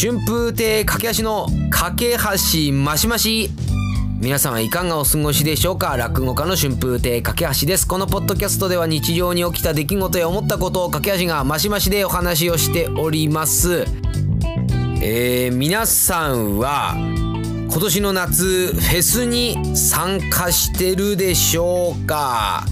春風亭駆け足の架け橋マシマシ。皆さんはいかがお過ごしでしょうか？落語家の春風亭架け橋です。このポッドキャストでは日常に起きた出来事や思ったことを架け橋がマシマシでお話をしております。えー、皆さんは今年の夏フェスに参加してるでしょうか？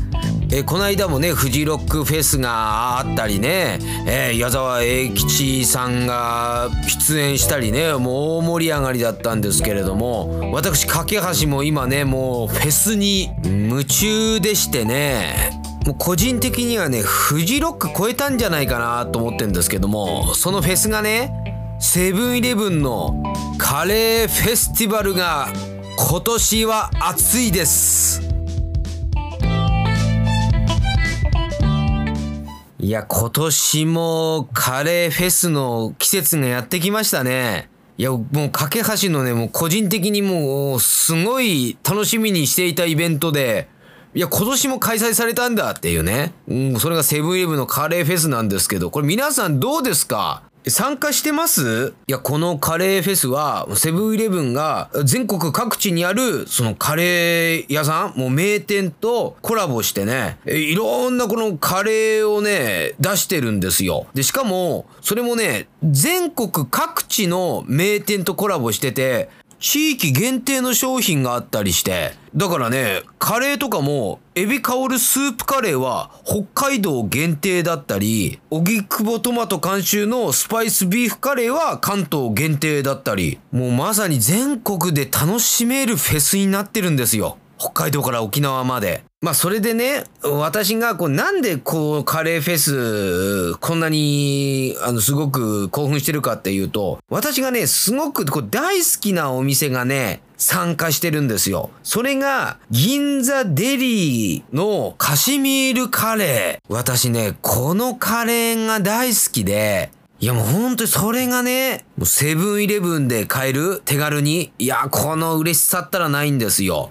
えー、この間もねフジロックフェスがあったりね、えー、矢沢永吉さんが出演したりねもう大盛り上がりだったんですけれども私架橋も今ねもうフェスに夢中でしてねもう個人的にはねフジロック超えたんじゃないかなと思ってるんですけどもそのフェスがねセブンイレブンのカレーフェスティバルが今年は暑いです。いや、今年もカレーフェスの季節がやってきましたね。いや、もう、架け橋のね、もう個人的にもう、すごい楽しみにしていたイベントで、いや、今年も開催されたんだっていうね。うん、それがセブンイレブンのカレーフェスなんですけど、これ皆さんどうですか？参加してます？いや、このカレーフェスは、セブンイレブンが全国各地にある、そのカレー屋さん、もう名店とコラボしてね、いろんなこのカレーをね、出してるんですよ。で、しかも、それもね、全国各地の名店とコラボしてて、地域限定の商品があったりして、だからね、カレーとかも、エビ香るスープカレーは北海道限定だったり、荻窪トマト監修のスパイスビーフカレーは関東限定だったり、もうまさに全国で楽しめるフェスになってるんですよ。北海道から沖縄まで。まあそれでね、私がこうなんでこうカレーフェスこんなにあのすごく興奮してるかっていうと、私がね、すごくこう大好きなお店がね、参加してるんですよ。それが銀座デリーのカシミールカレー。私ね、このカレーが大好きで、いやもうほんとにそれがね、もうセブンイレブンで買える手軽に。いや、この嬉しさったらないんですよ。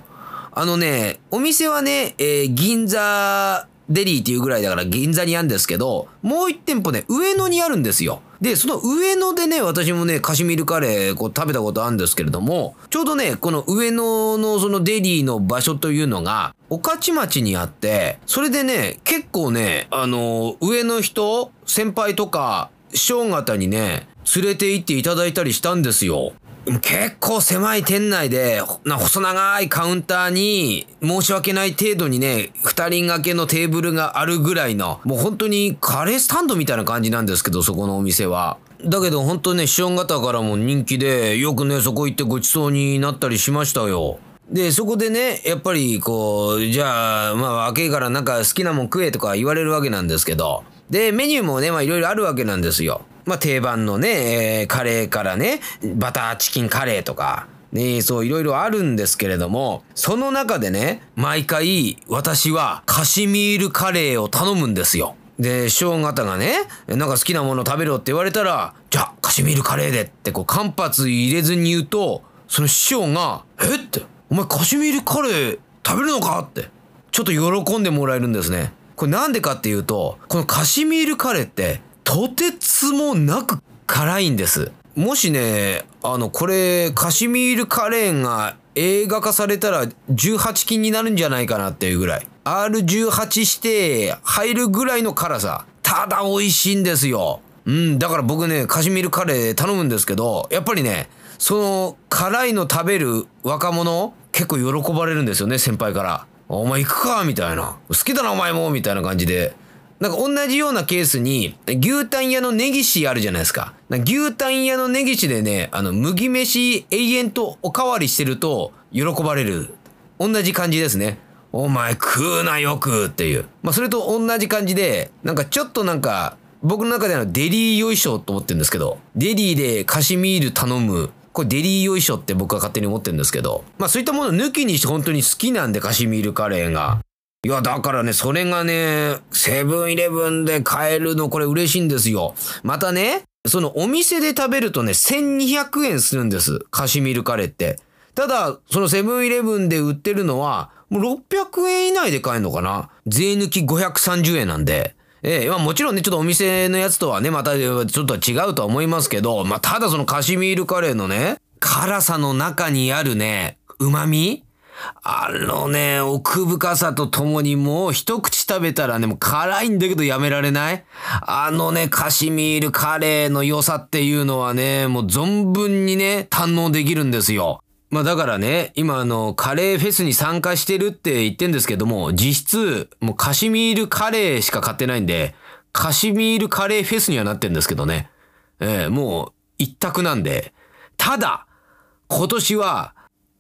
あのね、お店はね、えー、銀座デリーっていうぐらいだから銀座にあるんですけど、もう一店舗ね、上野にあるんですよ。で、その上野でね、私もね、カシミールカレーこう食べたことあるんですけれども、ちょうどね、この上野のそのデリーの場所というのが、御徒町にあって、それでね、結構ね、あの、上の人、先輩とか、師匠方にね、連れて行っていただいたりしたんですよ。結構狭い店内で、な細長いカウンターに、申し訳ない程度にね、二人掛けのテーブルがあるぐらいの、もう本当にカレースタンドみたいな感じなんですけど、そこのお店は。だけど本当ね、師匠方からも人気で、よくね、そこ行ってごちそうになったりしましたよ。で、そこでね、やっぱりこう、じゃあ、まあ若いからなんか好きなもん食えとか言われるわけなんですけど、で、メニューもね、まあいろいろあるわけなんですよ。まあ、定番のね、えー、カレーからね、バターチキンカレーとか、ね、そういろいろあるんですけれども、その中でね、毎回私はカシミールカレーを頼むんですよ。で、師匠方がね、なんか好きなもの食べろって言われたら、じゃあ、カシミールカレーでってこう間髪入れずに言うと、その師匠が、え？って、お前カシミールカレー食べるのか？って、ちょっと喜んでもらえるんですね。これなんでかっていうと、このカシミールカレーってとてつもなく辛いんです。もしね、あの、これ、カシミールカレーが映画化されたら18禁になるんじゃないかなっていうぐらい。R18 して入るぐらいの辛さ。ただ美味しいんですよ。うん、だから僕ね、カシミールカレー頼むんですけど、やっぱりね、その辛いの食べる若者、結構喜ばれるんですよね、先輩から。お前行くか？みたいな。好きだな、お前もみたいな感じで。なんか同じようなケースに、牛タン屋のネギシあるじゃないですか。牛タン屋のネギシでね、あの、麦飯永遠とおかわりしてると喜ばれる。同じ感じですね。お前食うなよくっていう。まあそれと同じ感じで、なんかちょっとなんか、僕の中でのデリーよいしょと思ってるんですけど、デリーでカシミール頼む。これデリーよいしょって僕は勝手に思ってるんですけど、まあそういったもの抜きにして本当に好きなんでカシミールカレーが。いや、だからね、それがね、セブンイレブンで買えるの、これ嬉しいんですよ。またね、そのお店で食べるとね、1200円するんです。カシミールカレーって。ただ、そのセブンイレブンで売ってるのは、もう600円以内で買えるのかな税抜き530円なんで。ええまあもちろんね、ちょっとお店のやつとはね、またちょっと違うとは思いますけど、まあただそのカシミールカレーのね、辛さの中にあるね、旨味あのね、奥深さとともにもう一口食べたらね、もう辛いんだけどやめられない？あのね、カシミールカレーの良さっていうのはね、もう存分にね、堪能できるんですよ。まあだからね、今あの、カレーフェスに参加してるって言ってんですけども、実質、もうカシミールカレーしか買ってないんで、カシミールカレーフェスにはなってんですけどね。ええもう一択なんで。ただ、今年は、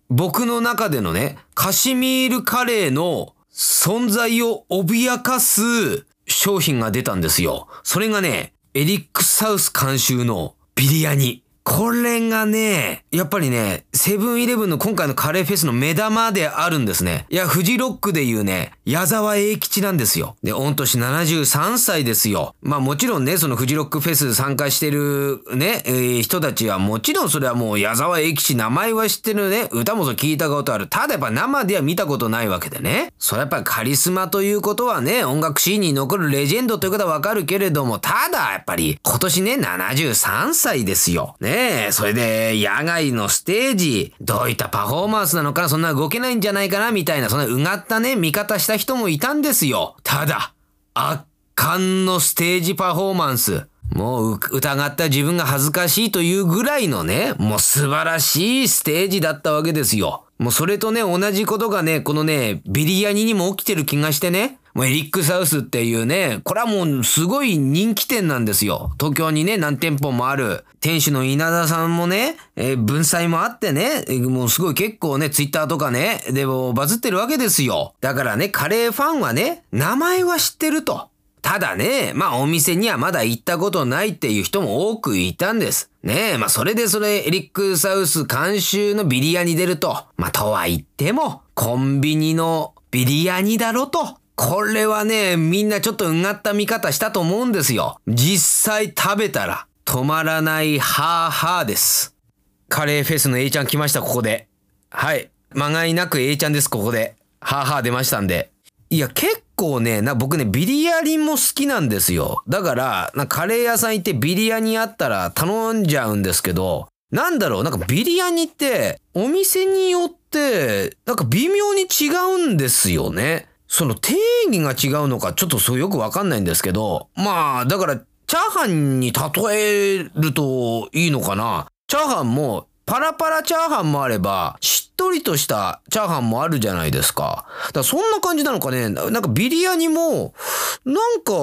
僕の中でのね、カシミールカレーの存在を脅かす商品が出たんですよ。それがね、エリックサウス監修のビリヤニ。これがね、やっぱりね、セブンイレブンの今回のカレーフェスの目玉であるんですね。いや、フジロックで言うね、矢沢永吉なんですよ。で、御年73歳ですよ。まあもちろんね、そのフジロックフェス参加してるね、えー人たちはもちろんそれはもう矢沢永吉名前は知ってるね、歌もそう聞いたことある。ただやっぱ生では見たことないわけでね。それやっぱりカリスマということはね、音楽シーンに残るレジェンドということはわかるけれども、ただやっぱり今年ね、73歳ですよ。ねえ、それで野外のステージ、どういったパフォーマンスなのかな、そんな動けないんじゃないかな、みたいな、そんなうがったね、見方した人もいたんですよ。ただ、圧巻のステージパフォーマンス。もう疑った自分が恥ずかしいというぐらいのね、もう素晴らしいステージだったわけですよ。もうそれとね、同じことがね、このね、ビリヤニにも起きてる気がしてね。もうエリックサウスっていうね、これはもうすごい人気店なんですよ。東京にね、何店舗もある。店主の稲田さんもね、えー文才もあってね、もうすごい結構ね、ツイッターとかね、でもバズってるわけですよ。だからね、カレーファンはね、名前は知ってると。ただね、まあお店にはまだ行ったことないっていう人も多くいたんです。ねえ、まあそれでそれエリックサウス監修のビリヤニ出ると。まあとは言っても、コンビニのビリヤニだろと。これはね、みんなちょっとうがった見方したと思うんですよ。実際食べたら止まらないハーハーです。カレーフェスの A ちゃん来ました、ここで。はい。まがいなく A ちゃんです、ここで。ハーハー出ましたんで。いや、結構ね、な、僕ね、ビリヤニも好きなんですよ。だから、なカレー屋さん行ってビリヤニあったら頼んじゃうんですけど、なんだろう、なんかビリヤニって、お店によって、なんか微妙に違うんですよね。その定義が違うのか、ちょっとそうよくわかんないんですけど、まあ、だから、チャーハンに例えるといいのかな。チャーハンも、パラパラチャーハンもあれば、しっとりとしたチャーハンもあるじゃないですか。だからそんな感じなのかね。なんかビリヤニも、なんか、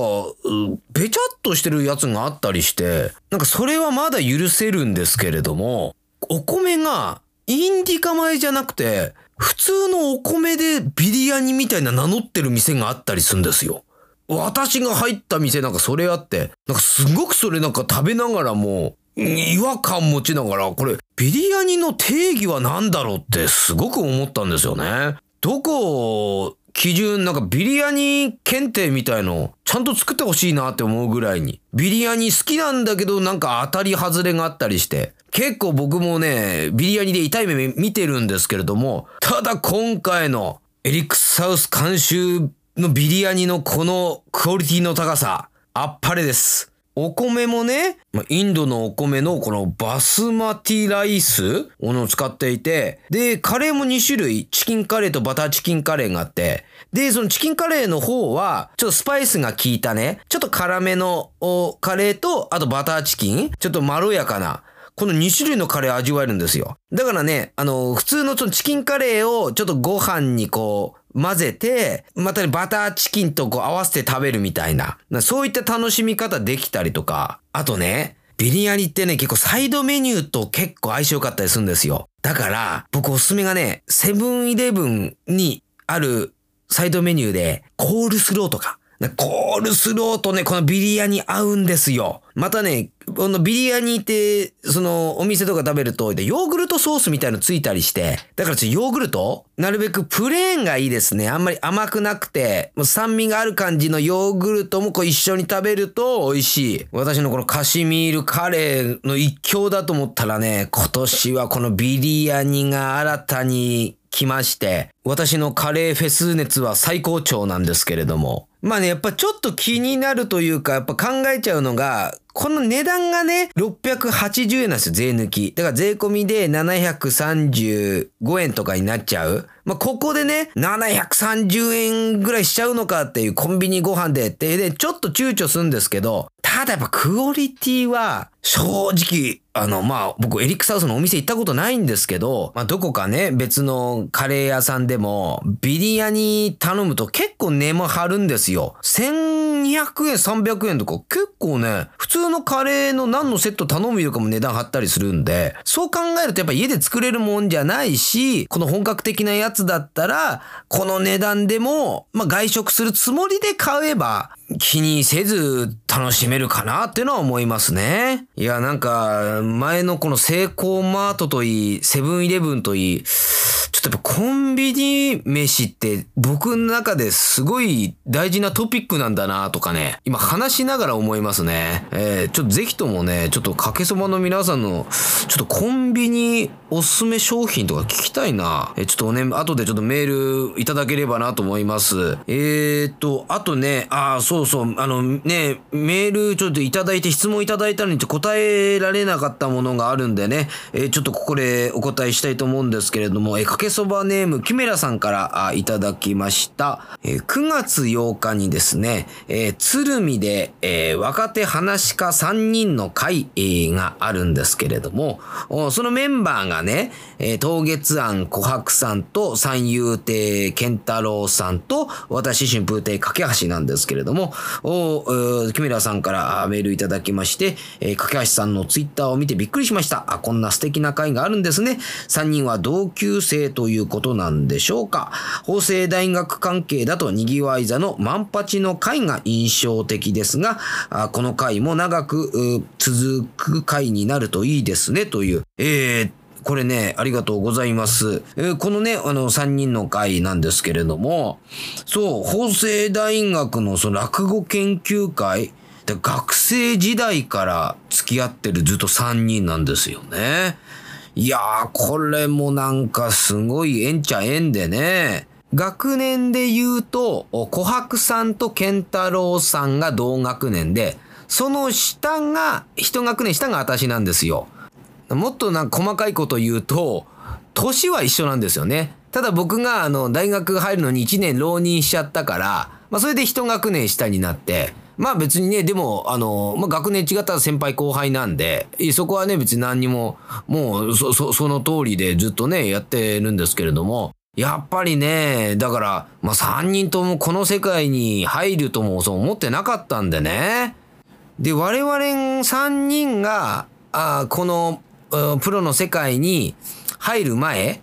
べちゃっとしてるやつがあったりして、なんかそれはまだ許せるんですけれども、お米がインディカ米じゃなくて、普通のお米でビリヤニみたいな名乗ってる店があったりするんですよ。私が入った店なんかそれあって、なんかすごくそれなんか食べながらも、違和感持ちながら、これ、ビリヤニの定義は何だろうってすごく思ったんですよね。どこを基準、なんかビリヤニ検定みたいの、ちゃんと作ってほしいなって思うぐらいに。ビリヤニ好きなんだけど、なんか当たり外れがあったりして。結構僕もね、ビリヤニで痛い目見てるんですけれども、ただ今回のエリックサウス監修のビリヤニのこのクオリティの高さ、あっぱれです。お米もね、インドのお米のこのバスマティライスを使っていて、で、カレーも2種類、チキンカレーとバターチキンカレーがあって、で、そのチキンカレーの方は、ちょっとスパイスが効いたね、ちょっと辛めのカレーと、あとバターチキン、ちょっとまろやかな、この2種類のカレー味わえるんですよ。だからね、あの、普通のそのチキンカレーをちょっとご飯にこう、混ぜて、またバターチキンとこう合わせて食べるみたいな。なそういった楽しみ方できたりとか。あとね、ビリヤニってね、結構サイドメニューと結構相性良かったりするんですよ。だから、僕おすすめがね、セブンイレブンにあるサイドメニューで、コールスローとか。コールスローとね、このビリヤニ合うんですよ。またね、このビリヤニって、そのお店とか食べると、ヨーグルトソースみたいのついたりして、だからちょっとヨーグルト？なるべくプレーンがいいですね。あんまり甘くなくて、もう酸味がある感じのヨーグルトもこう一緒に食べると美味しい。私のこのカシミールカレーの一強だと思ったらね、今年はこのビリヤニが新たに来まして、私のカレーフェス熱は最高潮なんですけれども。まあね、やっぱちょっと気になるというか、やっぱ考えちゃうのが、この値段がね、680円なんですよ、税抜き。だから税込みで735円とかになっちゃう。まあ、ここでね、730円ぐらいしちゃうのかっていうコンビニご飯でって、で、ちょっと躊躇するんですけど、ただやっぱクオリティは、正直、あの、まあ、僕、エリックサウスのお店行ったことないんですけど、まあ、どこかね、別のカレー屋さんででも、ビリヤニ頼むと結構値も張るんですよ。1200円、300円とか、結構ね、普通のカレーの何のセット頼むよりかも値段張ったりするんで、そう考えるとやっぱ家で作れるもんじゃないし、この本格的なやつだったら、この値段でも、まあ、外食するつもりで買えば、気にせず楽しめるかなっていうのは思いますね。いや、なんか、前のこのセイコーマートといい、セブンイレブンといい、ちょっとやっぱコンビニ飯って僕の中ですごい大事なトピックなんだなとかね、今話しながら思いますね。えー、ちょっとぜひともね、ちょっとかけそばの皆さんの、ちょっとコンビニおすすめ商品とか聞きたいな。えー、ちょっとね、後でちょっとメールいただければなと思います。えーと、あとね、ああ、そうそう、あのね、メールちょっといただいて質問いただいたのに答えられなかったものがあるんでね、えー、ちょっとここでお答えしたいと思うんですけれども、えー、かけそばネームキメラさんからあいただきました。えー、9月8日にですね、え、鶴見で、え、若手話家3人の会、があるんですけれども、そのメンバーがね、えー、東月庵琥珀さんと三遊亭健太郎さんと私春風亭架橋なんですけれども、おキメラさんからメールいただきまして、えー、架橋さんのツイッターを見てびっくりしました。あ、こんな素敵な会があるんですね。3人は同級生ということなんでしょうか。法政大学関係だとにぎわい座の万八の会が印象的ですが、あこの会も長く続く会になるといいですねという、えー、これね、ありがとうございます。えー、このね、あの、3人の会なんですけれども、そう、法政大学のその落語研究会、学生時代から付き合ってるずっと3人なんですよね。いやー、これもなんかすごい縁ちゃ縁でね。学年で言うと、琥珀さんと健太郎さんが同学年で、その下が、一学年下が私なんですよ。もっとなんか細かいこと言うと、年は一緒なんですよね。ただ僕があの大学入るのに1年浪人しちゃったから、まあそれで一学年下になって、まあ別にね、でも、あの、まあ学年違ったら先輩後輩なんで、そこはね別に何にも、もうそ、そ、その通りでずっとね、やってるんですけれども、やっぱりね、だから、まあ3人ともこの世界に入るともそう思ってなかったんでね。で、我々3人が、あこの、プロの世界に入る前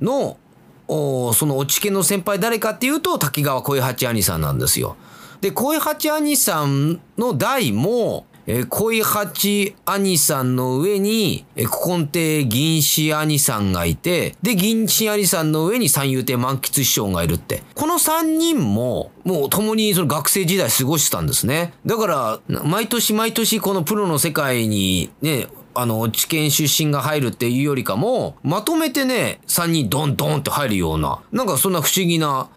の、その落ち家の先輩誰かっていうと、滝川小八兄さんなんですよ。で、小八兄さんの代も、えー、恋八兄さんの上に、えー、古今亭銀子兄さんがいて、で、銀子兄さんの上に三遊亭満喫師匠がいるって。この三人も、もう共にその学生時代過ごしてたんですね。だから、毎年毎年このプロの世界にね、あの、知見出身が入るっていうよりかも、まとめてね、3人ドンドンって入るような、なんかそんな不思議な、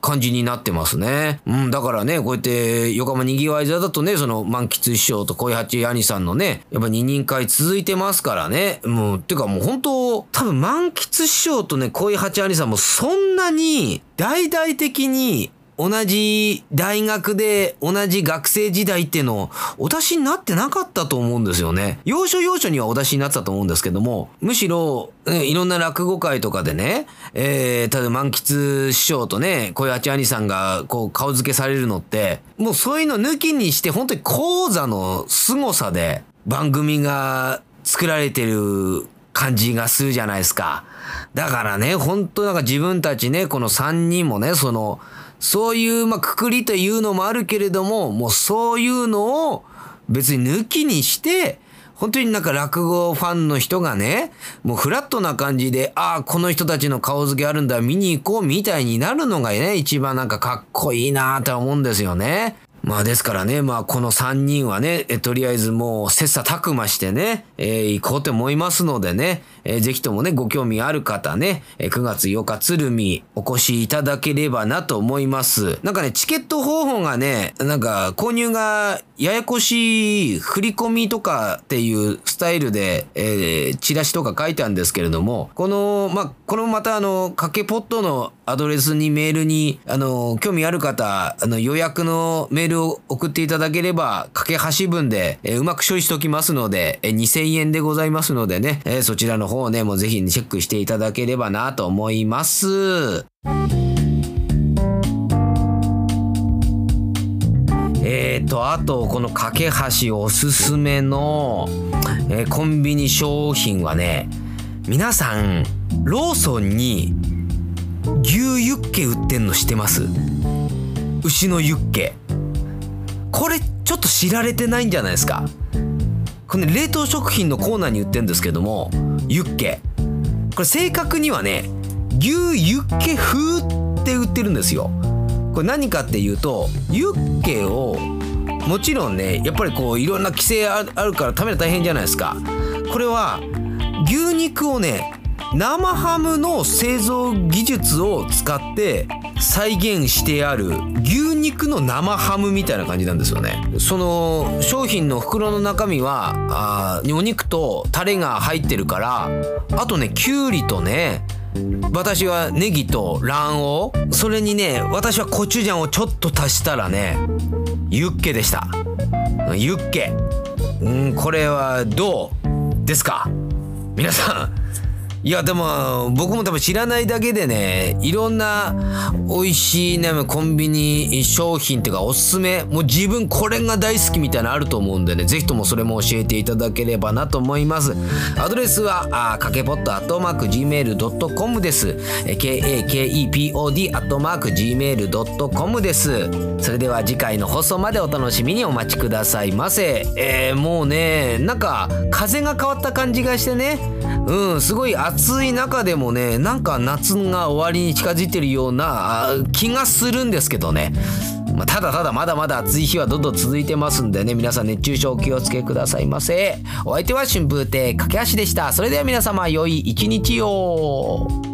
感じになってますね。うん、だからね、こうやって横浜にぎわい座だとね、その満喫師匠と小八兄さんのね、やっぱ二人会続いてますからね。もう、てかもう本当、多分満喫師匠とね、小八兄さんもそんなに大々的に同じ大学で同じ学生時代っていうのをお出しになってなかったと思うんですよね。要所要所にはお出しになってたと思うんですけども、むしろ、いろんな落語会とかでね、えー、例えば満喫師匠とね、小八兄さんがこう顔付けされるのって、もうそういうの抜きにして本当に講座の凄さで番組が作られてる感じがするじゃないですか。だからね、本当なんか自分たちね、この3人もね、その、そういう、まあ、くくりというのもあるけれども、もうそういうのを別に抜きにして、本当になんか落語ファンの人がね、もうフラットな感じで、ああ、この人たちの顔付けあるんだ、見に行こうみたいになるのがね、一番なんかかっこいいなと思うんですよね。まあですからね、まあこの3人はね、えとりあえずもう切磋琢磨してね、えー、行こうと思いますのでね、えー、ぜひともね、ご興味ある方ね、え、9月8日鶴見お越しいただければなと思います。なんかね、チケット方法がね、なんか購入がややこしい振り込みとかっていうスタイルで、えー、チラシとか書いてあるんですけれども、この、まあ、このまたあの、かけポットのアドレスにメールに、あの、興味ある方、あの、予約のメールを送っていただければ、架け橋分で、え、うまく処理しておきますので、えー、2000円でございますのでね、え、そちらの方をね、もうぜひチェックしていただければなと思います。えーと、あと、この架け橋おすすめの、えー、コンビニ商品はね、皆さん、ローソンに牛ユッケ売ってんの知ってます？牛のユッケ。これちょっと知られてないんじゃないですか？これ、ね、冷凍食品のコーナーに売ってるんですけどもユッケ。これ正確にはね牛ユッケ風って売ってるんですよ。これ何かっていうとユッケをもちろんねやっぱりこういろんな規制あるから食べる大変じゃないですか。これは牛肉をね生ハムの製造技術を使って再現してある牛肉の生ハムみたいな感じなんですよね。その商品の袋の中身はあお肉とタレが入ってるからあとねきゅうりとね私はネギと卵黄それにね私はコチュジャンをちょっと足したらねユッケでした。ユッケ。うんこれはどうですか？皆さん。いやでも僕も多分知らないだけでねいろんな美味しいねコンビニ商品っていうかおすすめもう自分これが大好きみたいなのあると思うんでねぜひともそれも教えていただければなと思います。アドレスはかけぽっとアットマーク Gmail.com です。KAKEPOD アットマーク Gmail.com です。それでは次回の放送までお楽しみにお待ちくださいませ。えー、もうねなんか風が変わった感じがしてね。うんすごい暑い中でもねなんか夏が終わりに近づいてるような気がするんですけどね。まあ、ただただまだまだ暑い日はどんどん続いてますんでね皆さん熱中症お気をつけくださいませ。お相手は春風亭駆け足でした。それでは皆様良い一日を。